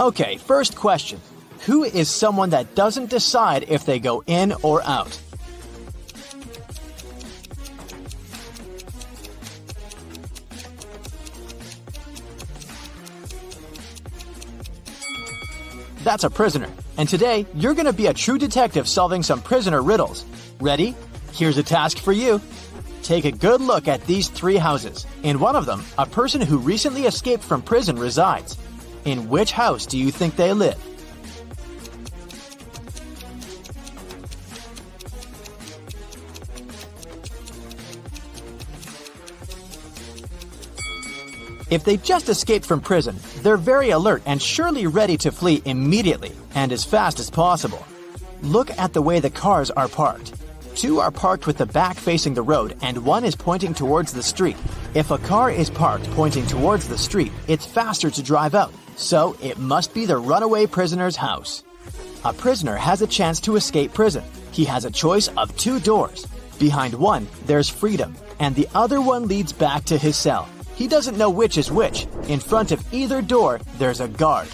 Okay, first question. Who is someone that doesn't decide if they go in or out? That's a prisoner. And today, you're going to be a true detective solving some prisoner riddles. Ready? Here's a task for you. Take a good look at these three houses. In one of them, a person who recently escaped from prison resides. In which house do you think they live? If they just escaped from prison, they're very alert and surely ready to flee immediately and as fast as possible. Look at the way the cars are parked. Two are parked with the back facing the road and one is pointing towards the street. If a car is parked pointing towards the street, it's faster to drive out, so it must be the runaway prisoner's house. A prisoner has a chance to escape prison. He has a choice of two doors. Behind one, there's freedom, and the other one leads back to his cell. He doesn't know which is which. In front of either door, there's a guard.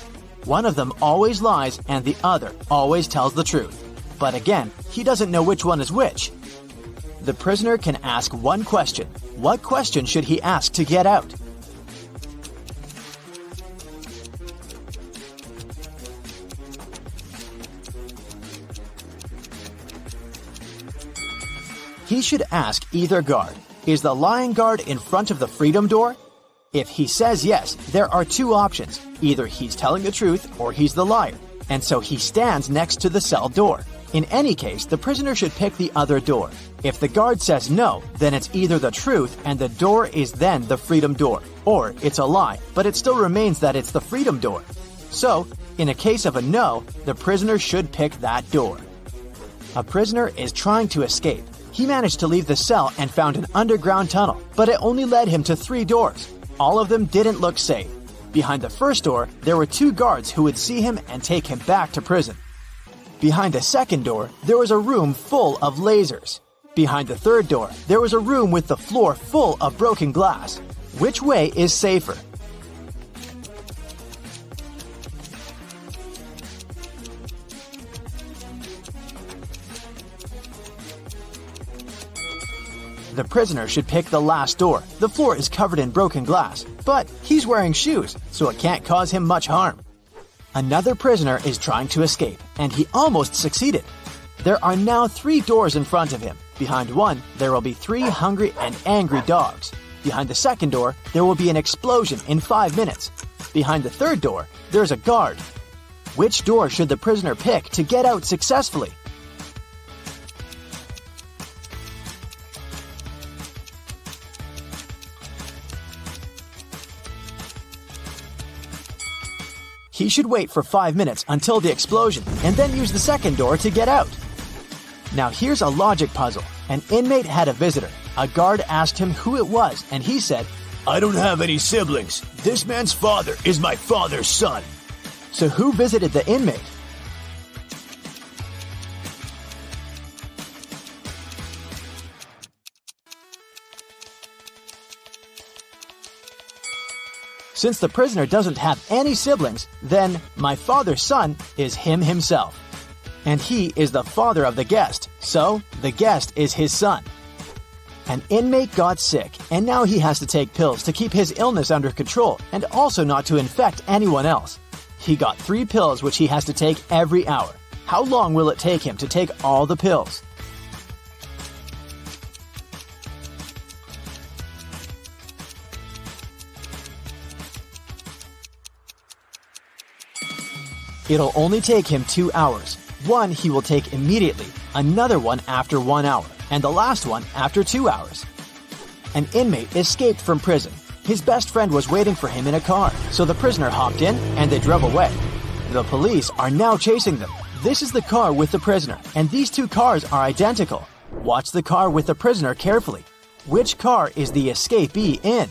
One of them always lies and the other always tells the truth. But again, he doesn't know which one is which. The prisoner can ask one question. What question should he ask to get out? He should ask either guard Is the lion guard in front of the freedom door? If he says yes, there are two options. Either he's telling the truth or he's the liar, and so he stands next to the cell door. In any case, the prisoner should pick the other door. If the guard says no, then it's either the truth and the door is then the freedom door, or it's a lie, but it still remains that it's the freedom door. So, in a case of a no, the prisoner should pick that door. A prisoner is trying to escape. He managed to leave the cell and found an underground tunnel, but it only led him to three doors. All of them didn't look safe. Behind the first door, there were two guards who would see him and take him back to prison. Behind the second door, there was a room full of lasers. Behind the third door, there was a room with the floor full of broken glass. Which way is safer? The prisoner should pick the last door. The floor is covered in broken glass, but he's wearing shoes, so it can't cause him much harm. Another prisoner is trying to escape, and he almost succeeded. There are now three doors in front of him. Behind one, there will be three hungry and angry dogs. Behind the second door, there will be an explosion in five minutes. Behind the third door, there's a guard. Which door should the prisoner pick to get out successfully? Should wait for five minutes until the explosion and then use the second door to get out. Now here's a logic puzzle. An inmate had a visitor. A guard asked him who it was, and he said, I don't have any siblings. This man's father is my father's son. So who visited the inmate? Since the prisoner doesn't have any siblings, then my father's son is him himself. And he is the father of the guest, so the guest is his son. An inmate got sick, and now he has to take pills to keep his illness under control and also not to infect anyone else. He got three pills which he has to take every hour. How long will it take him to take all the pills? It'll only take him two hours. One he will take immediately, another one after one hour, and the last one after two hours. An inmate escaped from prison. His best friend was waiting for him in a car, so the prisoner hopped in and they drove away. The police are now chasing them. This is the car with the prisoner, and these two cars are identical. Watch the car with the prisoner carefully. Which car is the escapee in?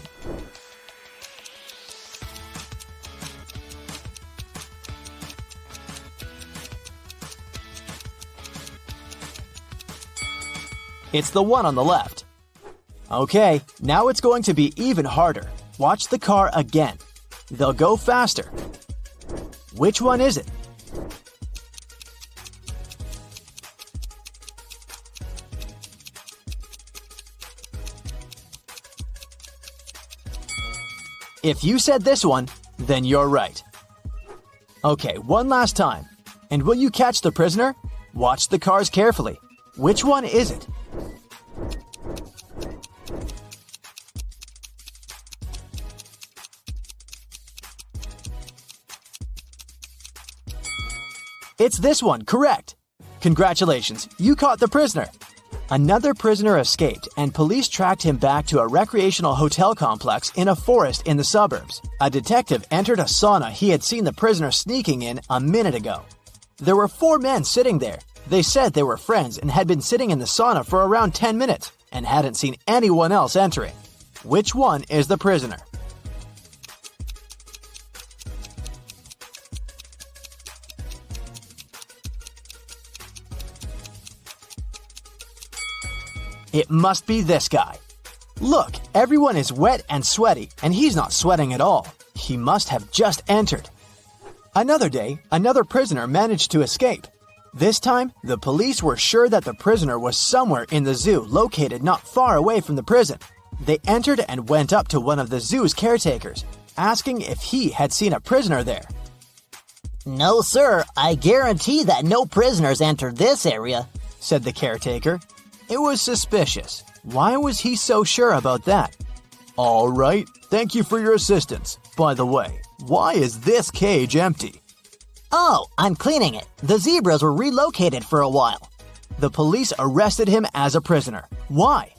It's the one on the left. Okay, now it's going to be even harder. Watch the car again. They'll go faster. Which one is it? If you said this one, then you're right. Okay, one last time. And will you catch the prisoner? Watch the cars carefully. Which one is it? It's this one, correct. Congratulations, you caught the prisoner. Another prisoner escaped, and police tracked him back to a recreational hotel complex in a forest in the suburbs. A detective entered a sauna he had seen the prisoner sneaking in a minute ago. There were four men sitting there. They said they were friends and had been sitting in the sauna for around 10 minutes and hadn't seen anyone else entering. Which one is the prisoner? It must be this guy. Look, everyone is wet and sweaty, and he's not sweating at all. He must have just entered. Another day, another prisoner managed to escape. This time, the police were sure that the prisoner was somewhere in the zoo located not far away from the prison. They entered and went up to one of the zoo's caretakers, asking if he had seen a prisoner there. No, sir, I guarantee that no prisoners entered this area, said the caretaker. It was suspicious. Why was he so sure about that? All right, thank you for your assistance. By the way, why is this cage empty? Oh, I'm cleaning it. The zebras were relocated for a while. The police arrested him as a prisoner. Why?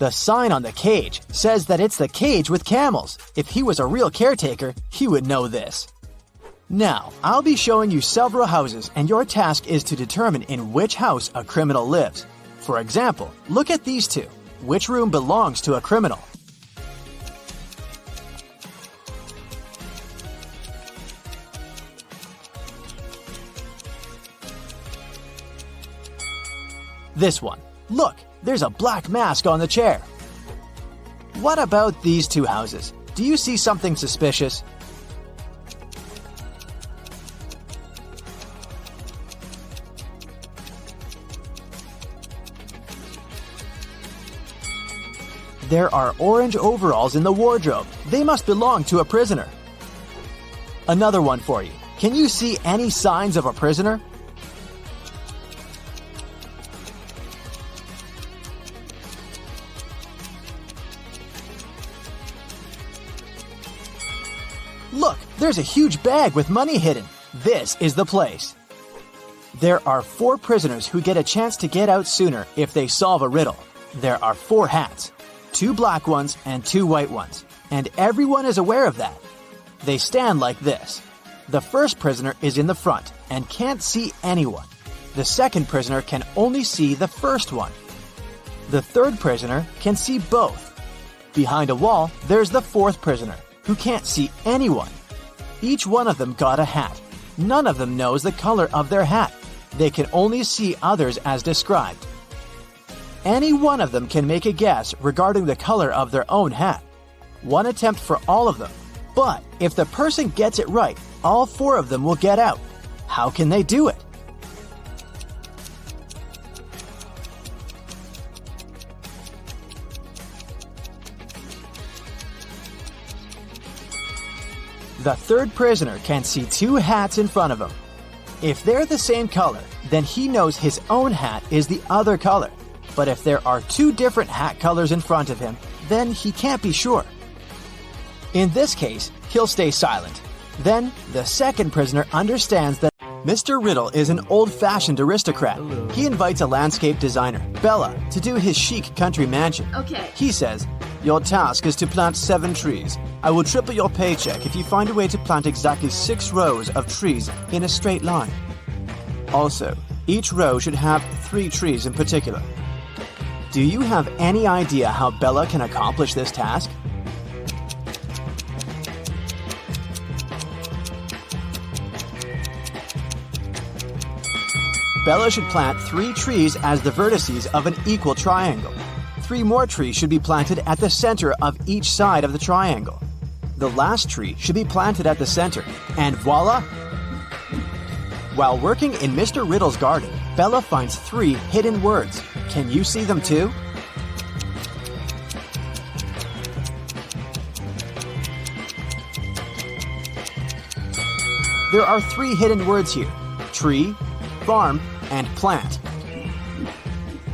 The sign on the cage says that it's the cage with camels. If he was a real caretaker, he would know this. Now, I'll be showing you several houses, and your task is to determine in which house a criminal lives. For example, look at these two. Which room belongs to a criminal? This one. Look, there's a black mask on the chair. What about these two houses? Do you see something suspicious? There are orange overalls in the wardrobe. They must belong to a prisoner. Another one for you. Can you see any signs of a prisoner? There's a huge bag with money hidden. This is the place. There are four prisoners who get a chance to get out sooner if they solve a riddle. There are four hats two black ones and two white ones, and everyone is aware of that. They stand like this. The first prisoner is in the front and can't see anyone. The second prisoner can only see the first one. The third prisoner can see both. Behind a wall, there's the fourth prisoner, who can't see anyone. Each one of them got a hat. None of them knows the color of their hat. They can only see others as described. Any one of them can make a guess regarding the color of their own hat. One attempt for all of them. But if the person gets it right, all four of them will get out. How can they do it? The third prisoner can see two hats in front of him. If they're the same color, then he knows his own hat is the other color. But if there are two different hat colors in front of him, then he can't be sure. In this case, he'll stay silent. Then, the second prisoner understands that Mr. Riddle is an old fashioned aristocrat. He invites a landscape designer, Bella, to do his chic country mansion. Okay. He says, Your task is to plant seven trees. I will triple your paycheck if you find a way to plant exactly six rows of trees in a straight line. Also, each row should have three trees in particular. Do you have any idea how Bella can accomplish this task? Bella should plant three trees as the vertices of an equal triangle. Three more trees should be planted at the center of each side of the triangle. The last tree should be planted at the center, and voila! While working in Mr. Riddle's garden, Bella finds three hidden words. Can you see them too? There are three hidden words here tree, farm, and plant.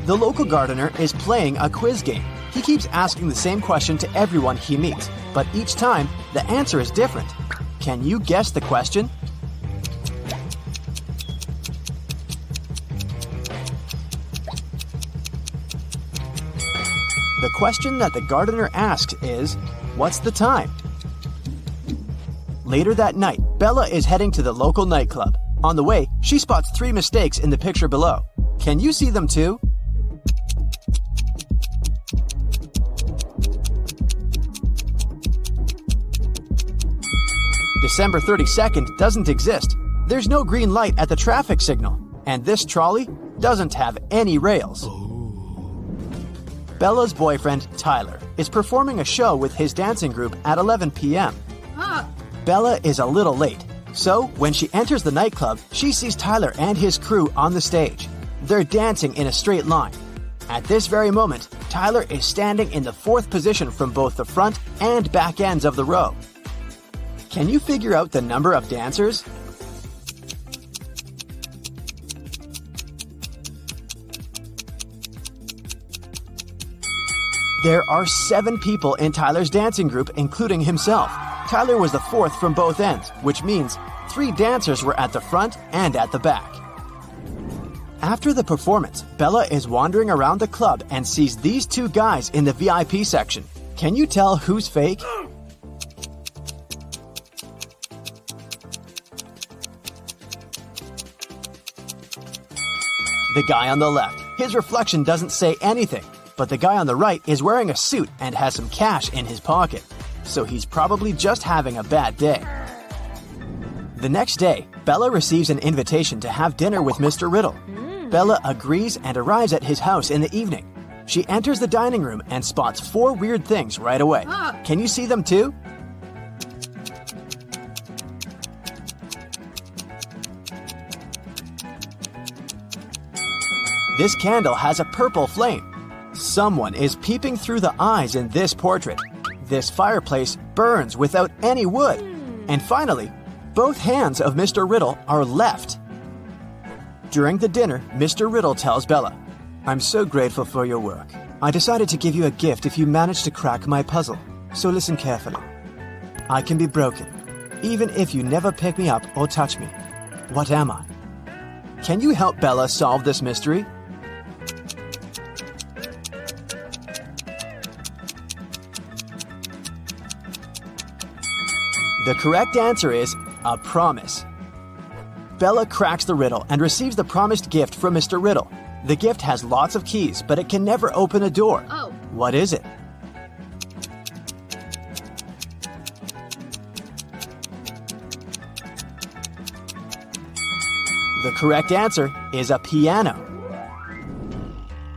The local gardener is playing a quiz game. He keeps asking the same question to everyone he meets, but each time the answer is different. Can you guess the question? The question that the gardener asks is What's the time? Later that night, Bella is heading to the local nightclub. On the way, she spots three mistakes in the picture below. Can you see them too? December 32nd doesn't exist. There's no green light at the traffic signal, and this trolley doesn't have any rails. Bella's boyfriend, Tyler, is performing a show with his dancing group at 11 p.m. Bella is a little late, so when she enters the nightclub, she sees Tyler and his crew on the stage. They're dancing in a straight line. At this very moment, Tyler is standing in the fourth position from both the front and back ends of the row. Can you figure out the number of dancers? There are seven people in Tyler's dancing group, including himself. Tyler was the fourth from both ends, which means three dancers were at the front and at the back. After the performance, Bella is wandering around the club and sees these two guys in the VIP section. Can you tell who's fake? The guy on the left. His reflection doesn't say anything, but the guy on the right is wearing a suit and has some cash in his pocket. So he's probably just having a bad day. The next day, Bella receives an invitation to have dinner with Mr. Riddle. Hmm. Bella agrees and arrives at his house in the evening. She enters the dining room and spots four weird things right away. Can you see them too? This candle has a purple flame. Someone is peeping through the eyes in this portrait. This fireplace burns without any wood. And finally, both hands of Mr. Riddle are left. During the dinner, Mr. Riddle tells Bella, I'm so grateful for your work. I decided to give you a gift if you manage to crack my puzzle. So listen carefully. I can be broken, even if you never pick me up or touch me. What am I? Can you help Bella solve this mystery? The correct answer is a promise. Bella cracks the riddle and receives the promised gift from Mr. Riddle. The gift has lots of keys, but it can never open a door. Oh. What is it? The correct answer is a piano.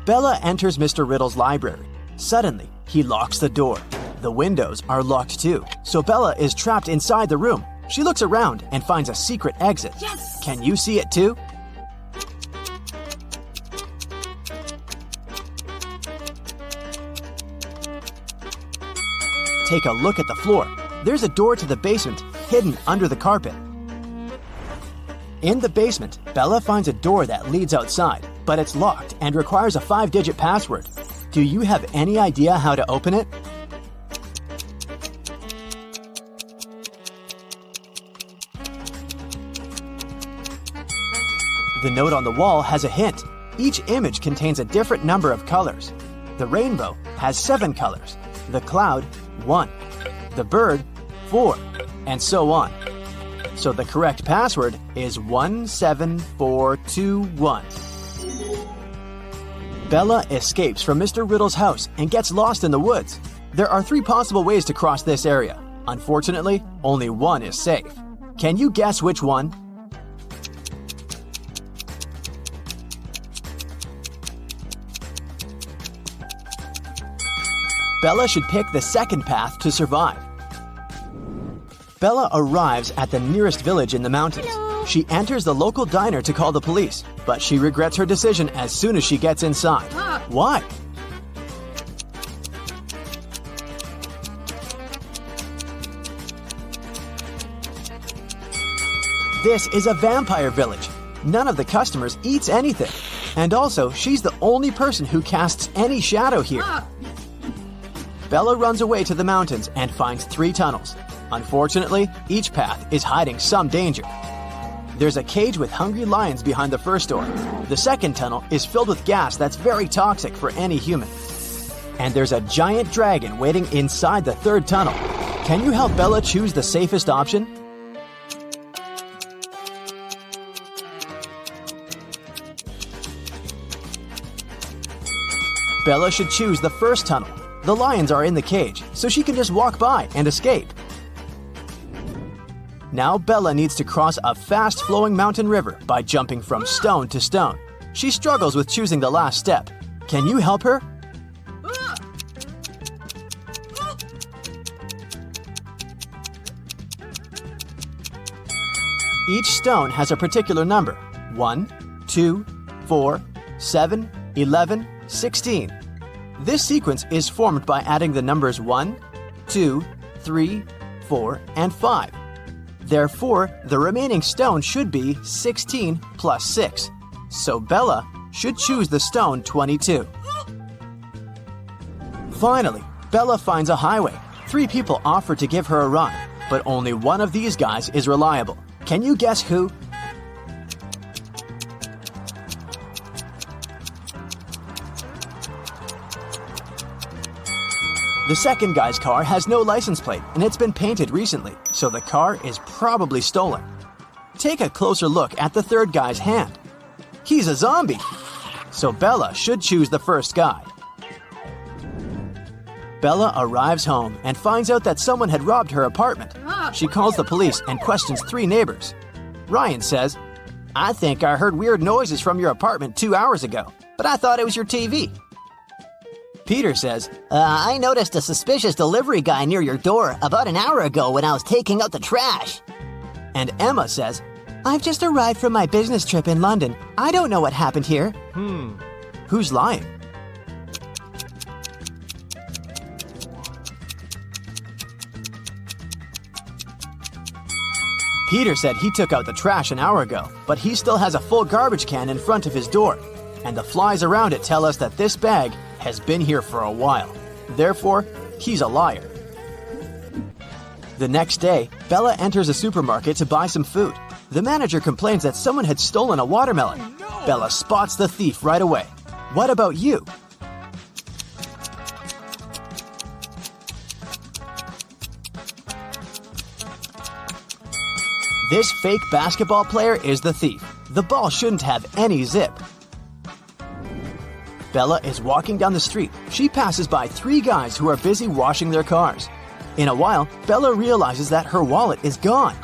Bella enters Mr. Riddle's library. Suddenly, he locks the door. The windows are locked too, so Bella is trapped inside the room. She looks around and finds a secret exit. Yes! Can you see it too? Take a look at the floor. There's a door to the basement hidden under the carpet. In the basement, Bella finds a door that leads outside, but it's locked and requires a five digit password. Do you have any idea how to open it? The note on the wall has a hint. Each image contains a different number of colors. The rainbow has seven colors, the cloud, one, the bird, four, and so on. So the correct password is 17421. Bella escapes from Mr. Riddle's house and gets lost in the woods. There are three possible ways to cross this area. Unfortunately, only one is safe. Can you guess which one? Bella should pick the second path to survive. Bella arrives at the nearest village in the mountains. She enters the local diner to call the police, but she regrets her decision as soon as she gets inside. Why? This is a vampire village. None of the customers eats anything. And also, she's the only person who casts any shadow here. Bella runs away to the mountains and finds three tunnels. Unfortunately, each path is hiding some danger. There's a cage with hungry lions behind the first door. The second tunnel is filled with gas that's very toxic for any human. And there's a giant dragon waiting inside the third tunnel. Can you help Bella choose the safest option? Bella should choose the first tunnel. The lions are in the cage, so she can just walk by and escape. Now Bella needs to cross a fast flowing mountain river by jumping from stone to stone. She struggles with choosing the last step. Can you help her? Each stone has a particular number 1, 2, 4, 7, 11, 16. This sequence is formed by adding the numbers 1, 2, 3, 4, and 5. Therefore, the remaining stone should be 16 plus 6. So Bella should choose the stone 22. Finally, Bella finds a highway. Three people offer to give her a ride, but only one of these guys is reliable. Can you guess who? The second guy's car has no license plate and it's been painted recently, so the car is probably stolen. Take a closer look at the third guy's hand. He's a zombie, so Bella should choose the first guy. Bella arrives home and finds out that someone had robbed her apartment. Ah, she calls the police and questions three neighbors. Ryan says, I think I heard weird noises from your apartment two hours ago, but I thought it was your TV. Peter says, Uh, I noticed a suspicious delivery guy near your door about an hour ago when I was taking out the trash. and Emma says, I've just arrived from my business trip in London. I don't know what happened here. Hmm. Who's lying? Peter said he took out the trash an hour ago, but he still has a full garbage can in front of his door. And the flies around it tell us that this bag has been here for a while. Therefore, he's a liar. The next day, Bella enters a supermarket to buy some food. The manager complains that someone had stolen a watermelon. Oh, Bella spots the thief right away. What about you? This fake basketball player is the thief. The ball shouldn't have any zip. Bella is walking down the street. She passes by three guys who are busy washing their cars. In a while, Bella realizes that her wallet is gone.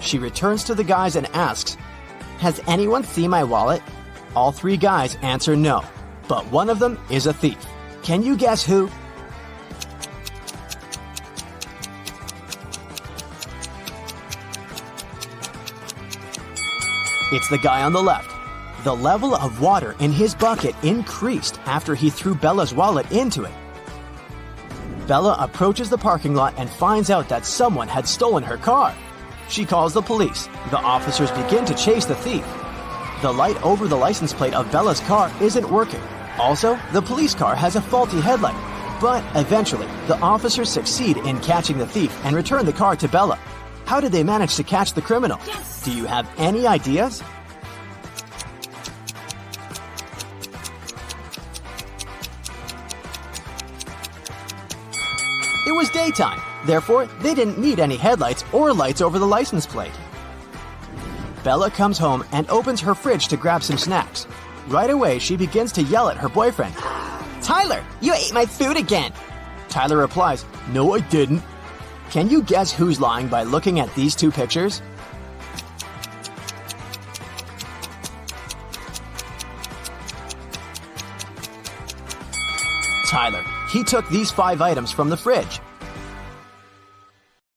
She returns to the guys and asks, Has anyone seen my wallet? All three guys answer no, but one of them is a thief. Can you guess who? It's the guy on the left. The level of water in his bucket increased after he threw Bella's wallet into it. Bella approaches the parking lot and finds out that someone had stolen her car. She calls the police. The officers begin to chase the thief. The light over the license plate of Bella's car isn't working. Also, the police car has a faulty headlight. But eventually, the officers succeed in catching the thief and return the car to Bella. How did they manage to catch the criminal? Do you have any ideas? Was daytime, therefore, they didn't need any headlights or lights over the license plate. Bella comes home and opens her fridge to grab some snacks. Right away, she begins to yell at her boyfriend. Tyler, you ate my food again. Tyler replies, No, I didn't. Can you guess who's lying by looking at these two pictures? He took these five items from the fridge.